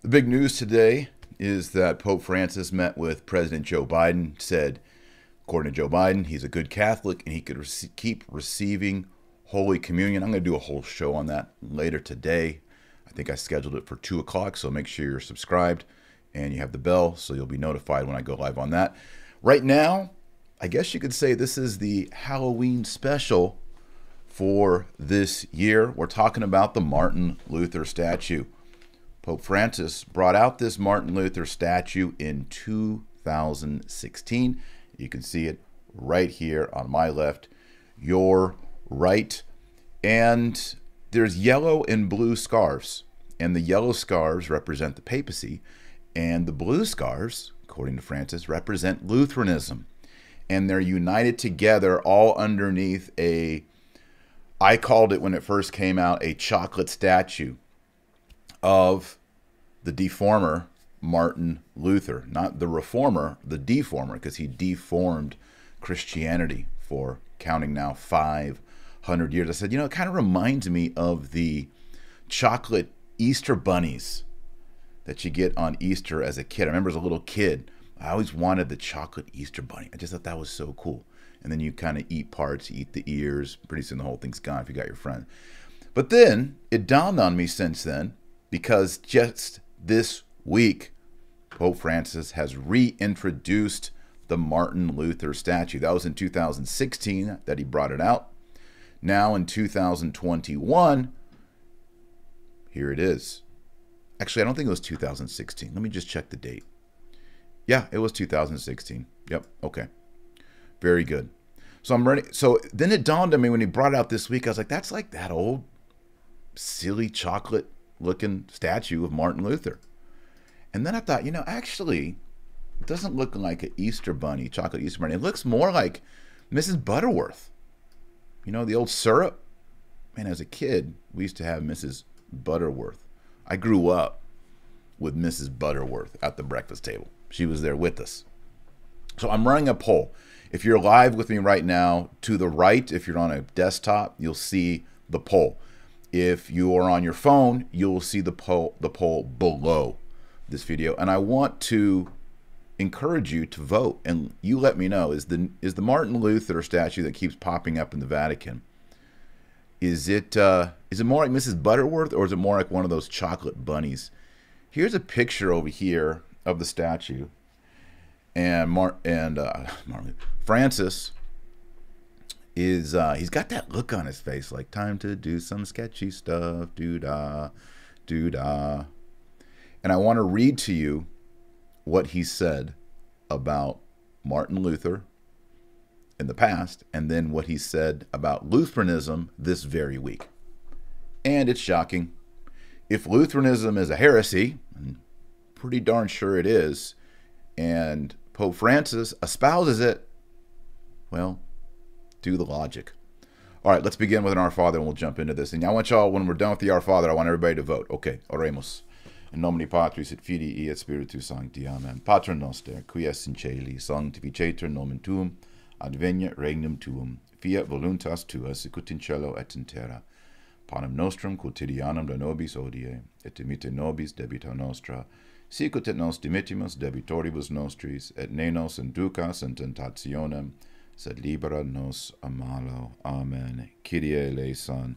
The big news today is that Pope Francis met with President Joe Biden, said, according to Joe Biden, he's a good Catholic and he could rec- keep receiving Holy Communion. I'm going to do a whole show on that later today. I think I scheduled it for 2 o'clock, so make sure you're subscribed and you have the bell so you'll be notified when I go live on that. Right now, I guess you could say this is the Halloween special for this year. We're talking about the Martin Luther statue. Pope Francis brought out this Martin Luther statue in 2016. You can see it right here on my left, your right. And there's yellow and blue scarves. And the yellow scarves represent the papacy, and the blue scarves, according to Francis, represent Lutheranism. And they're united together all underneath a, I called it when it first came out, a chocolate statue of the deformer Martin Luther, not the reformer, the deformer, because he deformed Christianity for counting now 500 years. I said, you know, it kind of reminds me of the chocolate Easter bunnies that you get on Easter as a kid. I remember as a little kid, I always wanted the chocolate Easter bunny. I just thought that was so cool. And then you kind of eat parts, eat the ears. Pretty soon the whole thing's gone if you got your friend. But then it dawned on me since then, because just this week, Pope Francis has reintroduced the Martin Luther statue. That was in 2016 that he brought it out. Now in 2021, here it is. Actually, I don't think it was 2016. Let me just check the date. Yeah, it was 2016. Yep. Okay. Very good. So I'm ready. So then it dawned on me when he brought it out this week. I was like, that's like that old silly chocolate looking statue of Martin Luther. And then I thought, you know, actually, it doesn't look like an Easter bunny, chocolate Easter bunny. It looks more like Mrs. Butterworth. You know, the old syrup? Man, as a kid, we used to have Mrs. Butterworth. I grew up with Mrs. Butterworth at the breakfast table. She was there with us. So I'm running a poll. If you're live with me right now, to the right, if you're on a desktop, you'll see the poll. If you are on your phone, you'll see the poll the poll below this video. And I want to encourage you to vote and you let me know is the is the Martin Luther statue that keeps popping up in the Vatican is it uh, is it more like Mrs. Butterworth or is it more like one of those chocolate bunnies? Here's a picture over here of the statue, and Mar and uh, Marley, Francis is uh, he's got that look on his face like time to do some sketchy stuff, doo da, doo da, and I want to read to you what he said about Martin Luther in the past, and then what he said about Lutheranism this very week. And it's shocking. If Lutheranism is a heresy, pretty darn sure it is, and Pope Francis espouses it, well, do the logic. All right, let's begin with an Our Father and we'll jump into this. And I want y'all, when we're done with the Our Father, I want everybody to vote. Okay, oremos. In nomine Patris et Filii et Spiritus Sancti. Amen. Pater noster, qui es in celi, sanctificetur nomen tuum, adveniat regnum tuum, fiat voluntas tua sicut in cielo et in terra. Panem nostrum quotidianum da nobis odie, et dimite nobis debita nostra, sicut et nos dimittimus debitoribus nostris, et ne nos inducas in tentationem, sed libera nos a malo. Amen. Kyrie eleison,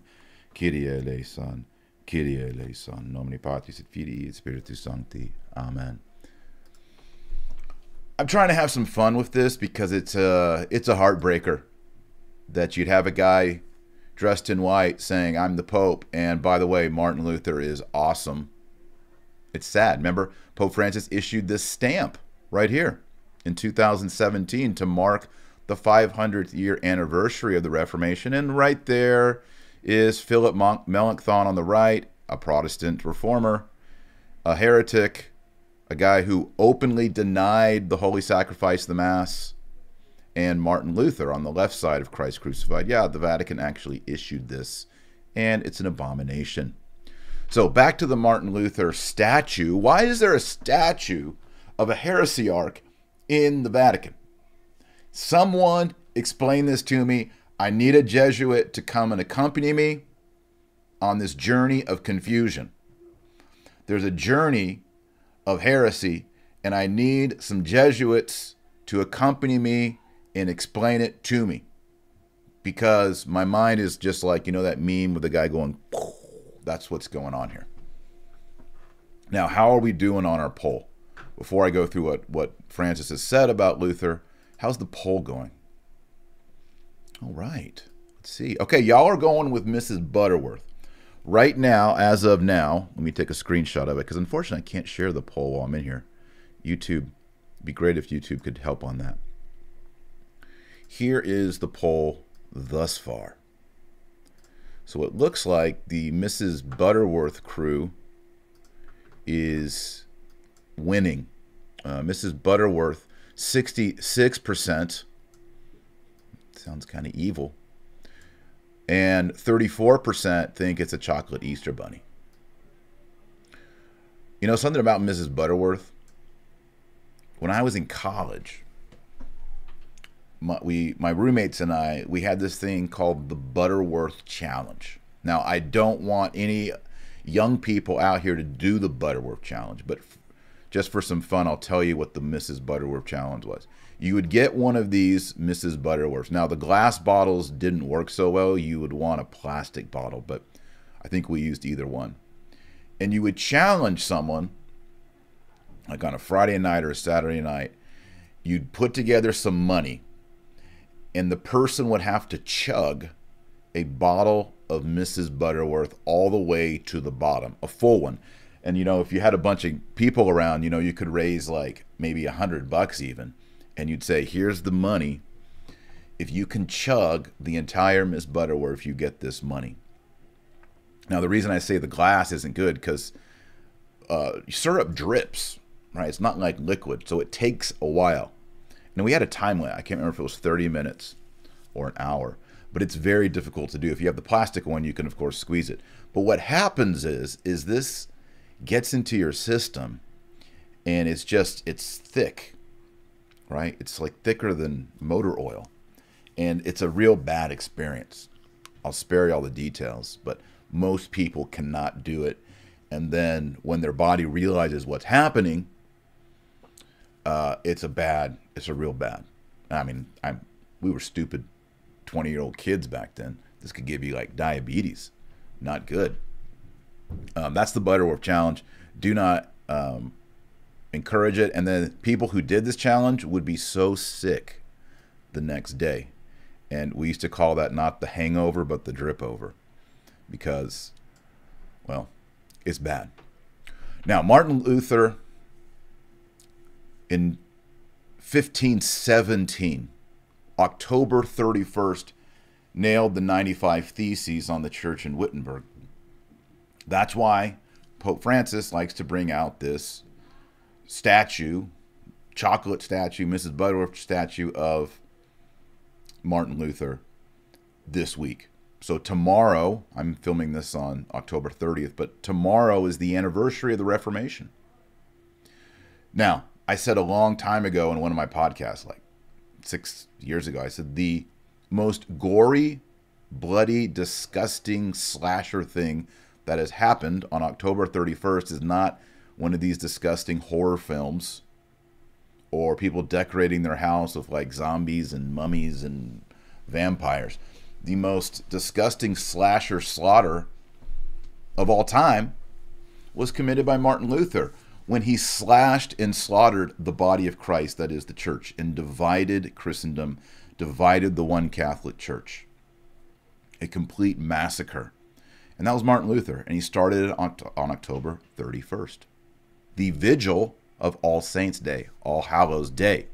Kyrie eleison, Kyrie eleison. Nomine Patris et Filii et Spiritus Sancti. Amen. I'm trying to have some fun with this because it's a it's a heartbreaker that you'd have a guy dressed in white saying I'm the Pope, and by the way, Martin Luther is awesome. It's sad. Remember, Pope Francis issued this stamp right here in 2017 to mark the 500th year anniversary of the Reformation, and right there is Philip Melanchthon on the right, a Protestant reformer, a heretic, a guy who openly denied the holy sacrifice the Mass, and Martin Luther on the left side of Christ crucified. Yeah, the Vatican actually issued this, and it's an abomination. So back to the Martin Luther statue. Why is there a statue of a heresiarch in the Vatican? Someone explain this to me. I need a Jesuit to come and accompany me on this journey of confusion. There's a journey of heresy, and I need some Jesuits to accompany me and explain it to me. Because my mind is just like, you know, that meme with the guy going, that's what's going on here. Now, how are we doing on our poll? Before I go through what, what Francis has said about Luther, how's the poll going? All right. Let's see. Okay, y'all are going with Mrs. Butterworth. Right now, as of now, let me take a screenshot of it because unfortunately I can't share the poll while I'm in here. YouTube, be great if YouTube could help on that. Here is the poll thus far. So it looks like the Mrs. Butterworth crew is winning. Uh, Mrs. Butterworth, 66%. Sounds kind of evil. And 34% think it's a chocolate Easter bunny. You know something about Mrs. Butterworth? When I was in college, my, we my roommates and I we had this thing called the Butterworth Challenge. Now I don't want any young people out here to do the Butterworth Challenge, but just for some fun, I'll tell you what the Mrs. Butterworth Challenge was. You would get one of these Mrs. Butterworths. Now the glass bottles didn't work so well. You would want a plastic bottle, but I think we used either one. And you would challenge someone, like on a Friday night or a Saturday night. You'd put together some money and the person would have to chug a bottle of Mrs. Butterworth all the way to the bottom, a full one. And you know, if you had a bunch of people around, you know, you could raise like maybe a hundred bucks even, and you'd say, "Here's the money. If you can chug the entire Miss Butterworth, you get this money." Now, the reason I say the glass isn't good because uh, syrup drips, right? It's not like liquid, so it takes a while. And we had a time limit. I can't remember if it was 30 minutes or an hour, but it's very difficult to do. If you have the plastic one, you can of course squeeze it. But what happens is is this gets into your system and it's just it's thick. Right? It's like thicker than motor oil. And it's a real bad experience. I'll spare you all the details, but most people cannot do it. And then when their body realizes what's happening, uh, it's a bad, it's a real bad. I mean, I'm, we were stupid 20 year old kids back then. This could give you like diabetes. Not good. Um, that's the Butterworth challenge. Do not um, encourage it. And then people who did this challenge would be so sick the next day. And we used to call that not the hangover, but the drip over because, well, it's bad. Now, Martin Luther in 1517, October 31st, nailed the 95 Theses on the church in Wittenberg. That's why Pope Francis likes to bring out this statue, chocolate statue, Mrs. Butterworth statue of Martin Luther this week. So tomorrow, I'm filming this on October 30th, but tomorrow is the anniversary of the Reformation. Now, I said a long time ago in one of my podcasts, like six years ago, I said the most gory, bloody, disgusting slasher thing that has happened on October 31st is not one of these disgusting horror films or people decorating their house with like zombies and mummies and vampires. The most disgusting slasher slaughter of all time was committed by Martin Luther when he slashed and slaughtered the body of Christ, that is the church, and divided Christendom, divided the one Catholic Church. A complete massacre. And that was Martin Luther, and he started it on, on October 31st, the vigil of All Saints' Day, All Hallows' Day.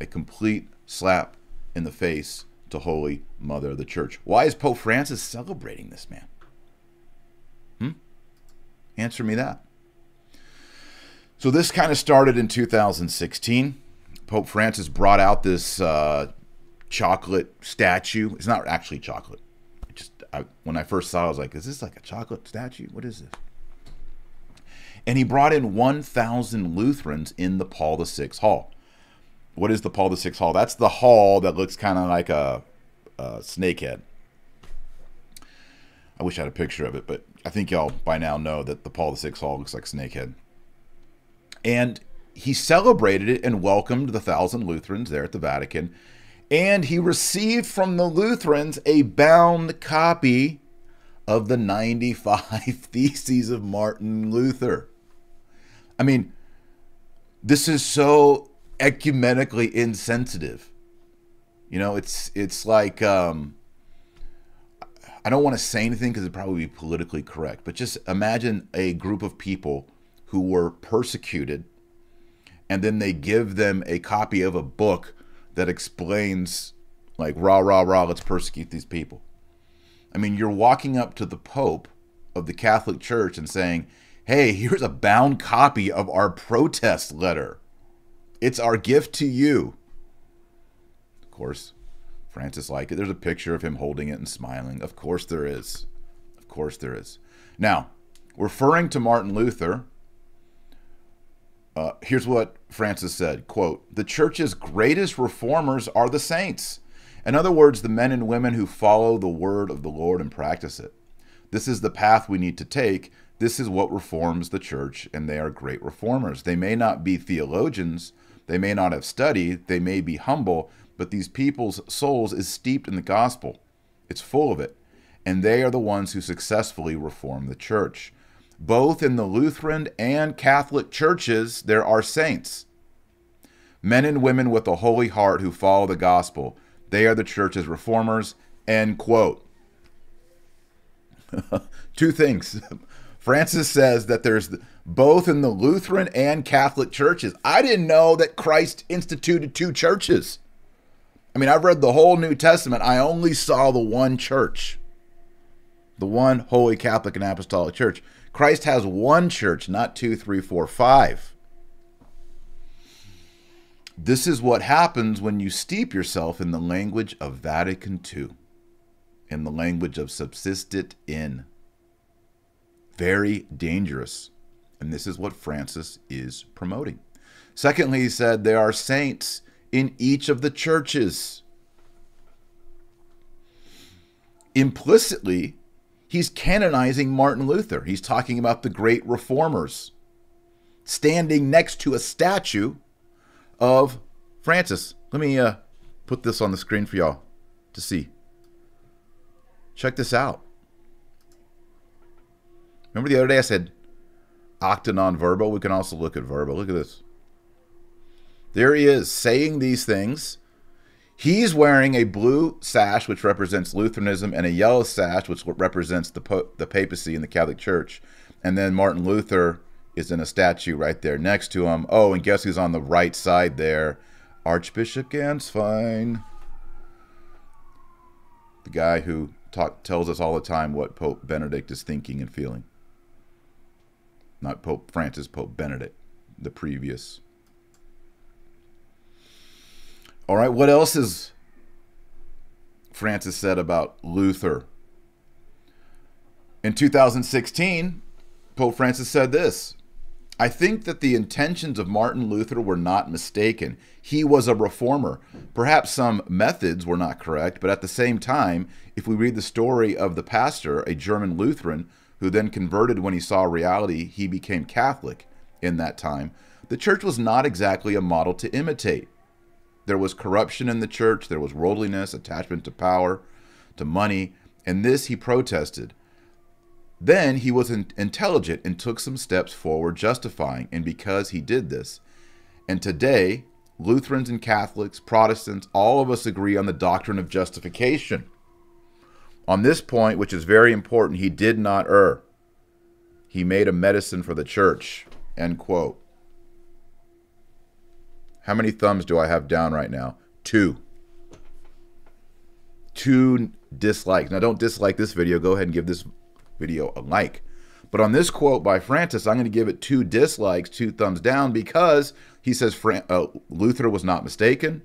A complete slap in the face to Holy Mother of the Church. Why is Pope Francis celebrating this man? Hmm? Answer me that. So this kind of started in 2016. Pope Francis brought out this uh, chocolate statue. It's not actually chocolate. I, when I first saw, it, I was like, "Is this like a chocolate statue? What is this?" And he brought in 1,000 Lutherans in the Paul VI Hall. What is the Paul VI Hall? That's the hall that looks kind of like a, a snake head. I wish I had a picture of it, but I think y'all by now know that the Paul VI Hall looks like Snakehead. And he celebrated it and welcomed the thousand Lutherans there at the Vatican. And he received from the Lutherans a bound copy of the 95 Theses of Martin Luther. I mean, this is so ecumenically insensitive. You know, it's it's like um, I don't want to say anything because it'd probably be politically correct, but just imagine a group of people who were persecuted, and then they give them a copy of a book that explains, like, rah, rah, rah, let's persecute these people. I mean, you're walking up to the Pope of the Catholic Church and saying, hey, here's a bound copy of our protest letter. It's our gift to you. Of course, Francis liked it. There's a picture of him holding it and smiling. Of course there is. Of course there is. Now, referring to Martin Luther, uh, here's what Francis said, quote, "The church's greatest reformers are the saints. In other words, the men and women who follow the word of the Lord and practice it. This is the path we need to take this is what reforms the church, and they are great reformers. They may not be theologians, they may not have studied, they may be humble, but these people's souls is steeped in the gospel. It's full of it. And they are the ones who successfully reform the church. Both in the Lutheran and Catholic churches, there are saints. Men and women with a holy heart who follow the gospel. They are the church's reformers. End quote. Two things. Francis says that there's both in the Lutheran and Catholic churches. I didn't know that Christ instituted two churches. I mean, I've read the whole New Testament. I only saw the one church, the one Holy Catholic and Apostolic Church. Christ has one church, not two, three, four, five. This is what happens when you steep yourself in the language of Vatican II, in the language of subsisted in very dangerous. And this is what Francis is promoting. Secondly, he said there are saints in each of the churches. Implicitly, he's canonizing Martin Luther. He's talking about the great reformers standing next to a statue of Francis. Let me uh, put this on the screen for y'all to see. Check this out. Remember the other day I said acta non verba? We can also look at verbal. Look at this. There he is saying these things. He's wearing a blue sash, which represents Lutheranism, and a yellow sash, which represents the, the papacy in the Catholic Church. And then Martin Luther is in a statue right there next to him. Oh, and guess who's on the right side there? Archbishop Gänswein. The guy who talk, tells us all the time what Pope Benedict is thinking and feeling not Pope Francis, Pope Benedict, the previous. All right, what else is Francis said about Luther? In 2016, Pope Francis said this I think that the intentions of Martin Luther were not mistaken. He was a reformer. Perhaps some methods were not correct, but at the same time, if we read the story of the pastor, a German Lutheran, who then converted when he saw reality, he became Catholic in that time, the church was not exactly a model to imitate. There was corruption in the church, there was worldliness, attachment to power, to money, and this he protested. Then he was intelligent and took some steps forward justifying, and because he did this. And today, Lutherans and Catholics, Protestants, all of us agree on the doctrine of justification. On this point, which is very important, he did not err. He made a medicine for the church. End quote. How many thumbs do I have down right now? Two. Two dislikes. Now, don't dislike this video. Go ahead and give this video a like. But on this quote by Francis, I'm going to give it two dislikes, two thumbs down, because he says Fran- uh, Luther was not mistaken.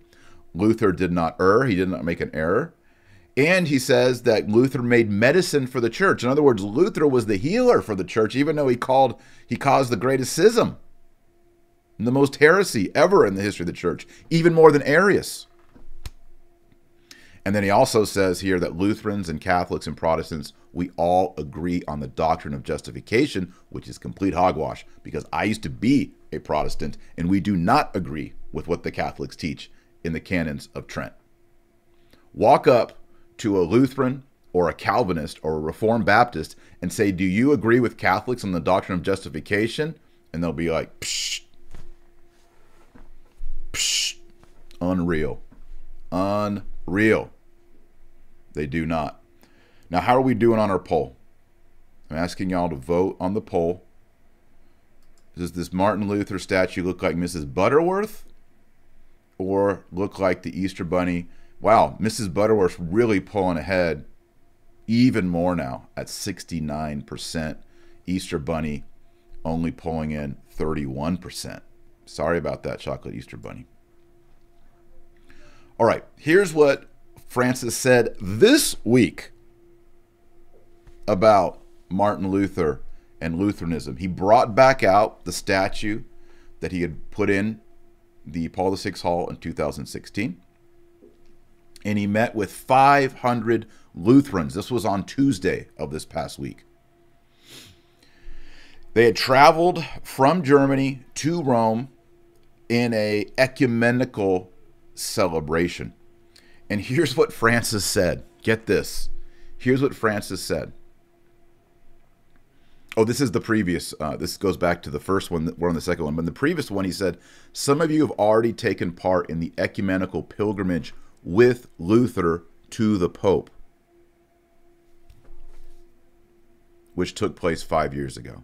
Luther did not err. He did not make an error. And he says that Luther made medicine for the church. In other words, Luther was the healer for the church, even though he called he caused the greatest schism, the most heresy ever in the history of the church, even more than Arius. And then he also says here that Lutherans and Catholics and Protestants, we all agree on the doctrine of justification, which is complete hogwash, because I used to be a Protestant, and we do not agree with what the Catholics teach in the canons of Trent. Walk up to a Lutheran or a Calvinist or a Reformed Baptist and say, Do you agree with Catholics on the doctrine of justification? And they'll be like, Psh, psh, unreal. Unreal. They do not. Now, how are we doing on our poll? I'm asking y'all to vote on the poll. Does this Martin Luther statue look like Mrs. Butterworth or look like the Easter Bunny? Wow, Mrs. Butterworth's really pulling ahead even more now at 69%. Easter Bunny only pulling in 31%. Sorry about that, Chocolate Easter Bunny. All right, here's what Francis said this week about Martin Luther and Lutheranism. He brought back out the statue that he had put in the Paul VI Hall in 2016. And he met with 500 Lutherans. This was on Tuesday of this past week. They had traveled from Germany to Rome in a ecumenical celebration. And here's what Francis said. Get this. Here's what Francis said. Oh, this is the previous. Uh, this goes back to the first one. We're on the second one. But in the previous one, he said, Some of you have already taken part in the ecumenical pilgrimage with Luther to the Pope. which took place five years ago.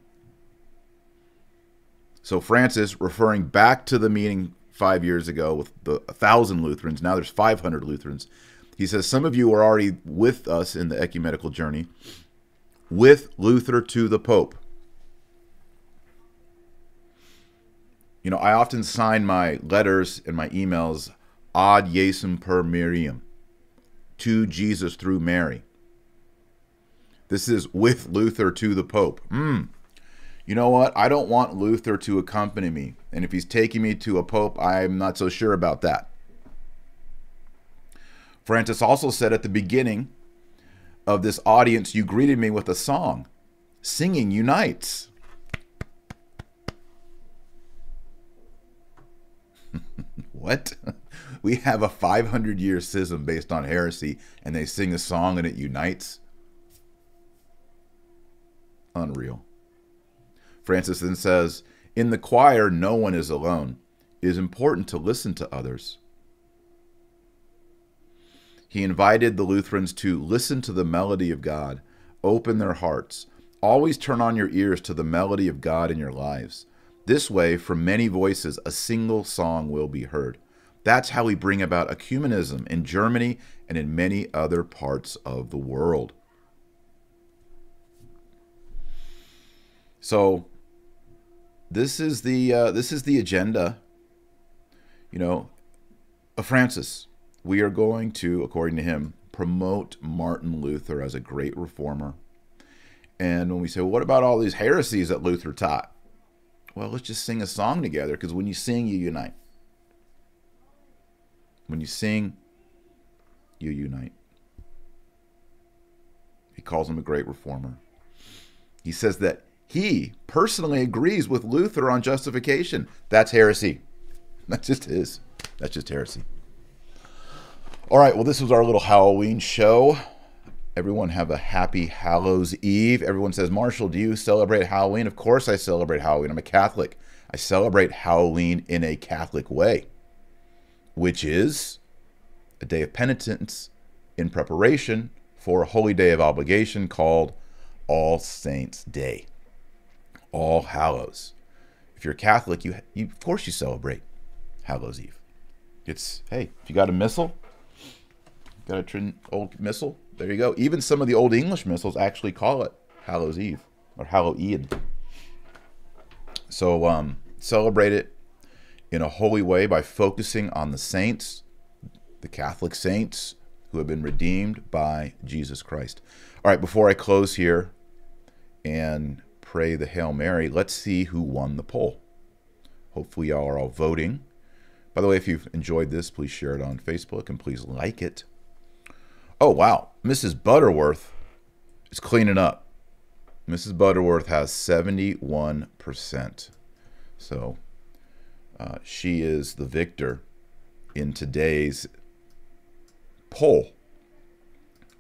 So Francis, referring back to the meeting five years ago with the 1,000 Lutherans, now there's 500 Lutherans, he says, Some of you are already with us in the ecumenical journey, with Luther to the Pope. You know, I often sign my letters and my emails ad Jesum per Mariam, to Jesus through Mary. This is with Luther to the Pope. Hmm. You know what? I don't want Luther to accompany me. And if he's taking me to a Pope, I'm not so sure about that. Francis also said at the beginning of this audience, You greeted me with a song. Singing unites. what? we have a 500 year schism based on heresy, and they sing a song and it unites? Unreal. Francis then says, In the choir, no one is alone. It is important to listen to others. He invited the Lutherans to listen to the melody of God, open their hearts, always turn on your ears to the melody of God in your lives. This way, from many voices, a single song will be heard. That's how we bring about ecumenism in Germany and in many other parts of the world. So this is the uh, this is the agenda. You know, of Francis. We are going to, according to him, promote Martin Luther as a great reformer. And when we say, well, what about all these heresies that Luther taught? Well, let's just sing a song together because when you sing, you unite. When you sing, you unite. He calls him a great reformer. He says that he personally agrees with Luther on justification. That's heresy. That's just his. That's just heresy. All right, well, this was our little Halloween show. Everyone have a happy Hallows Eve. Everyone says, Marshall, do you celebrate Halloween? Of course I celebrate Halloween. I'm a Catholic. I celebrate Halloween in a Catholic way, which is a day of penitence in preparation for a holy day of obligation called All Saints' Day. All Hallows. If you're Catholic, you, you of course you celebrate Hallows Eve. It's hey, if you got a missal, got a trin- old missal, there you go. Even some of the old English missals actually call it Hallows Eve or Hallow Halloween. So um, celebrate it in a holy way by focusing on the saints, the Catholic saints who have been redeemed by Jesus Christ. All right, before I close here and pray the Hail Mary, let's see who won the poll. Hopefully, y'all are all voting. By the way, if you've enjoyed this, please share it on Facebook and please like it. Oh, wow. Mrs. Butterworth is cleaning up. Mrs. Butterworth has 71%. So uh, she is the victor in today's poll.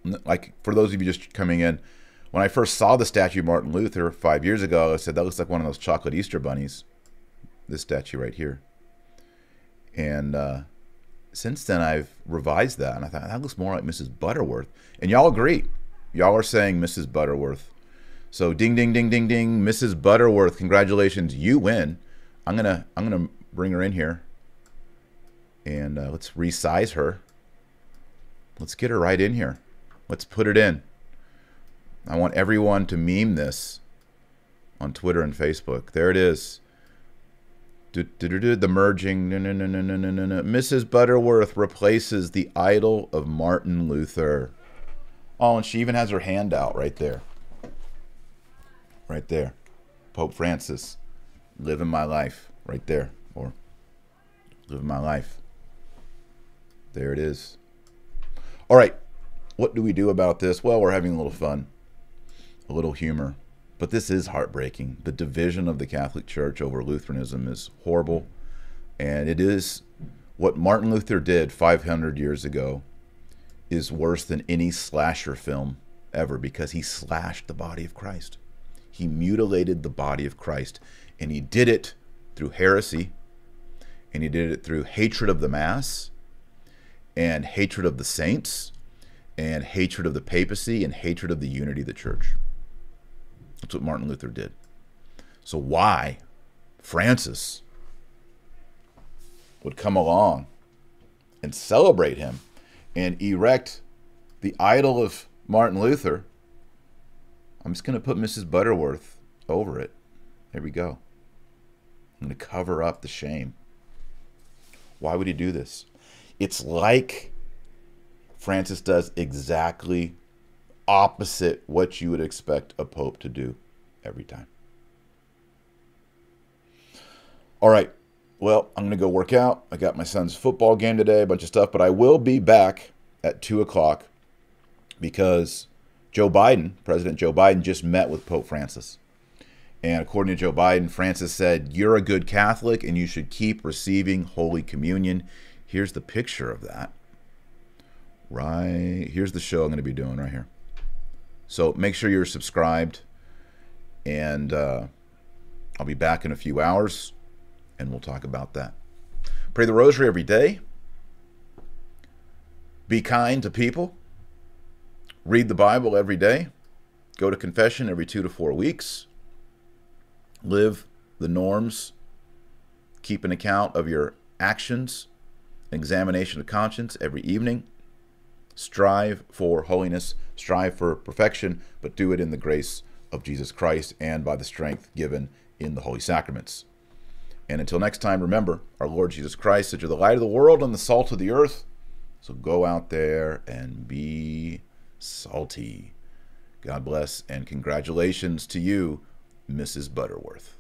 Like, for those of you just coming in, when I first saw the statue of Martin Luther five years ago, I said, that looks like one of those chocolate Easter bunnies. This statue right here. And uh, since then, I've revised that, and I thought, that looks more like Mrs. Butterworth. And y'all agree. Y'all are saying Mrs. Butterworth. So ding ding ding ding ding, Mrs. Butterworth, congratulations, you win. I'm gonna I'm gonna bring her in here, and uh, let's resize her. Let's get her right in here. Let's put it in. I want everyone to meme this on Twitter and Facebook. There it is. Do, do, do, the merging. No, no, no, no, no, no, no. Mrs. Butterworth replaces the idol of Martin Luther. Oh, and she even has her hand out right there. Right there. Pope Francis. Living my life. Right there. Or living my life. There it is. All right. What do we do about this? Well, we're having a little fun a little humor. But this is heartbreaking. The division of the Catholic Church over Lutheranism is horrible. And it is what Martin Luther did 500 years ago is worse than any slasher film ever because he slashed the body of Christ. He mutilated the body of Christ. And he did it through heresy, and he did it through hatred of the Mass, and hatred of the saints, and hatred of the papacy, and hatred of the unity of the church. That's what Martin Luther did. So why Francis would come along and celebrate him and erect the idol of Martin Luther, I'm just going to put Mrs. Butterworth over it. There we go. I'm going to cover up the shame. Why would he do this? It's like Francis does exactly opposite what you would expect a pope to do every time. All right. Well, I'm going to go work out. I got my son's football game today, a bunch of stuff, but I will be back at 2 o'clock because Joe Biden, President Joe Biden, just met with Pope Francis. And according to Joe Biden, Francis said, You're a good Catholic and you should keep receiving Holy Communion. Here's the picture of that. Right. Here's the show I'm going to be doing right here. So make sure you're subscribed, and uh, I'll be back in a few hours, and we'll talk about that. Pray the rosary every day. Be kind to people. Read the Bible every day. Go to confession every two to four weeks. Live the norms. Keep an account of your actions. Examination of conscience every evening. Strive for holiness, strive for perfection, but do it in the grace of Jesus Christ and by the strength given in the holy sacraments. And until next time, remember our Lord Jesus Christ, that you're the light of the world and the salt of the earth. So go out there and be salty. God bless and congratulations to you, Mrs. Butterworth.